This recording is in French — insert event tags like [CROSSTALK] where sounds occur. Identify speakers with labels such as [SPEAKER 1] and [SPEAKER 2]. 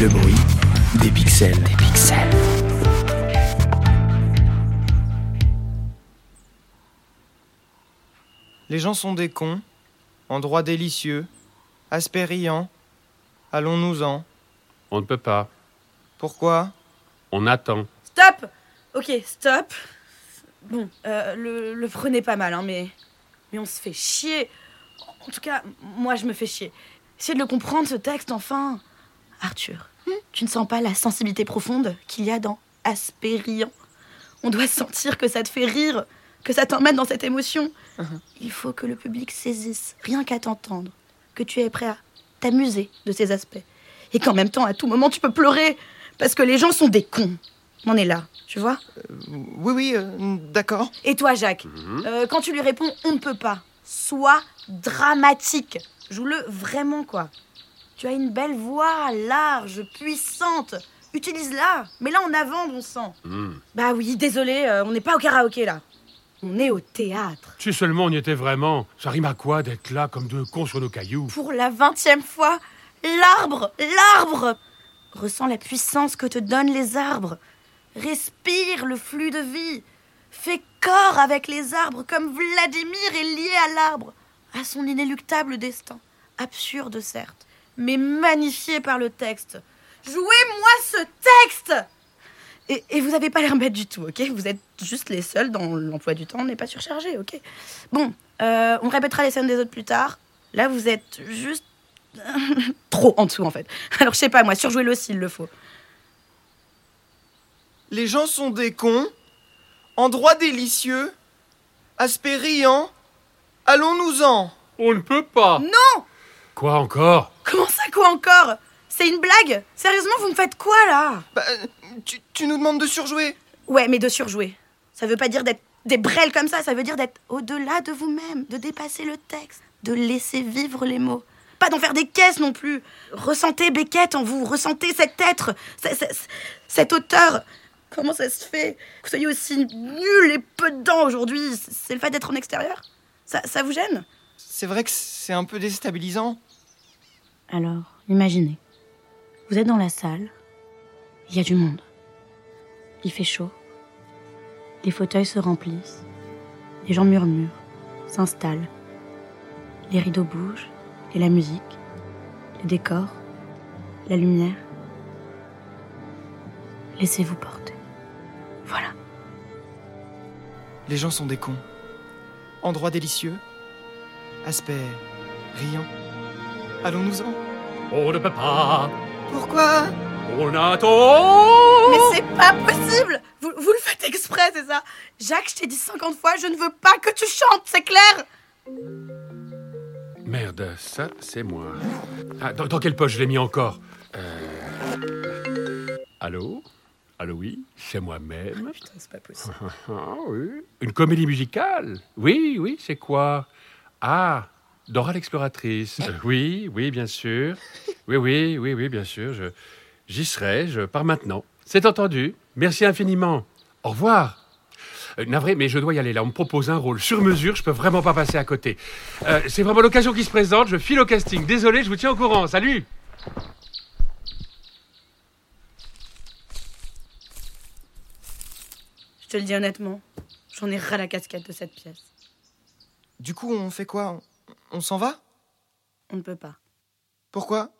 [SPEAKER 1] Le bruit des pixels. Des pixels.
[SPEAKER 2] Les gens sont des cons, endroit délicieux, aspect riant. Allons-nous-en.
[SPEAKER 3] On ne peut pas.
[SPEAKER 2] Pourquoi?
[SPEAKER 3] On attend.
[SPEAKER 4] Stop Ok, stop. Bon, euh, le, le prenez pas mal, hein, mais, mais on se fait chier. En tout cas, moi, je me fais chier. Essayez de le comprendre, ce texte, enfin. Arthur, tu ne sens pas la sensibilité profonde qu'il y a dans Aspériant On doit sentir que ça te fait rire, que ça t'emmène dans cette émotion. Il faut que le public saisisse, rien qu'à t'entendre, que tu es prêt à t'amuser de ces aspects. Et qu'en même temps, à tout moment, tu peux pleurer, parce que les gens sont des cons. On est là, tu vois?
[SPEAKER 2] Oui, oui, euh, d'accord.
[SPEAKER 4] Et toi, Jacques, euh, quand tu lui réponds on ne peut pas, sois dramatique. Joue-le vraiment, quoi. Tu as une belle voix, large, puissante. Utilise-la. Mets-la en avant, bon sang.
[SPEAKER 3] Hmm.
[SPEAKER 4] Bah oui, désolé, euh, on n'est pas au karaoké, là. On est au théâtre.
[SPEAKER 3] Si seulement on y était vraiment, ça rime à quoi d'être là comme deux cons sur nos cailloux?
[SPEAKER 4] Pour la vingtième fois, l'arbre, l'arbre Ressens la puissance que te donnent les arbres. Respire le flux de vie. Fais corps avec les arbres comme Vladimir est lié à l'arbre, à son inéluctable destin. Absurde certes, mais magnifié par le texte. Jouez-moi ce texte et, et vous n'avez pas l'air bête du tout, ok? Vous êtes juste les seuls dans l'emploi du temps, on n'est pas surchargé, ok? Bon, euh, on répétera les scènes des autres plus tard. Là, vous êtes juste [LAUGHS] trop en dessous, en fait. Alors, je sais pas, moi, surjouez-le s'il le faut.
[SPEAKER 2] Les gens sont des cons, endroit délicieux, aspect riant. Allons-nous-en.
[SPEAKER 3] On ne peut pas.
[SPEAKER 4] Non
[SPEAKER 3] Quoi encore?
[SPEAKER 4] Comment ça, quoi encore? C'est une blague? Sérieusement, vous me faites quoi, là?
[SPEAKER 2] Bah, euh, tu, tu nous demandes de surjouer.
[SPEAKER 4] Ouais, mais de surjouer. Ça veut pas dire d'être des brels comme ça, ça veut dire d'être au-delà de vous-même, de dépasser le texte, de laisser vivre les mots. Pas d'en faire des caisses non plus. Ressentez Beckett en vous, ressentez cet être, ce- ce- cet auteur. Comment ça se fait que vous soyez aussi nul et peu dedans aujourd'hui? C'est le fait d'être en extérieur? Ça, ça vous gêne?
[SPEAKER 2] C'est vrai que c'est un peu déstabilisant.
[SPEAKER 4] Alors, imaginez. Vous êtes dans la salle. Il y a du monde. Il fait chaud. Les fauteuils se remplissent. Les gens murmurent, s'installent. Les rideaux bougent. Et la musique. Le décor. La lumière. Laissez-vous porter. Voilà.
[SPEAKER 2] Les gens sont des cons. Endroit délicieux, aspect riant. Allons-nous-en.
[SPEAKER 3] On ne peut pas.
[SPEAKER 2] Pourquoi?
[SPEAKER 3] On attend.
[SPEAKER 4] Mais c'est pas possible vous, vous le faites exprès, c'est ça? Jacques, je t'ai dit 50 fois, je ne veux pas que tu chantes, c'est clair?
[SPEAKER 3] Merde, ça, c'est moi. Ah, dans, dans quelle poche je l'ai mis encore? Euh, Allô? Allô, oui C'est moi-même.
[SPEAKER 4] Putain, c'est pas possible. [LAUGHS]
[SPEAKER 3] Ah, oui. Une comédie musicale? Oui, oui, c'est quoi? Ah, Dora l'exploratrice. Euh, oui, oui, bien sûr. Oui, oui, oui, oui, bien sûr. Je, j'y serai, je pars maintenant. C'est entendu. Merci infiniment. Au revoir. Euh, navré, mais je dois y aller là. On me propose un rôle sur mesure, je peux vraiment pas passer à côté. Euh, c'est vraiment l'occasion qui se présente, je file au casting. Désolé, je vous tiens au courant. Salut
[SPEAKER 4] Je te le dis honnêtement, j'en ai ras la casquette de cette pièce.
[SPEAKER 2] Du coup, on fait quoi? On, on s'en va?
[SPEAKER 4] On ne peut pas.
[SPEAKER 2] Pourquoi?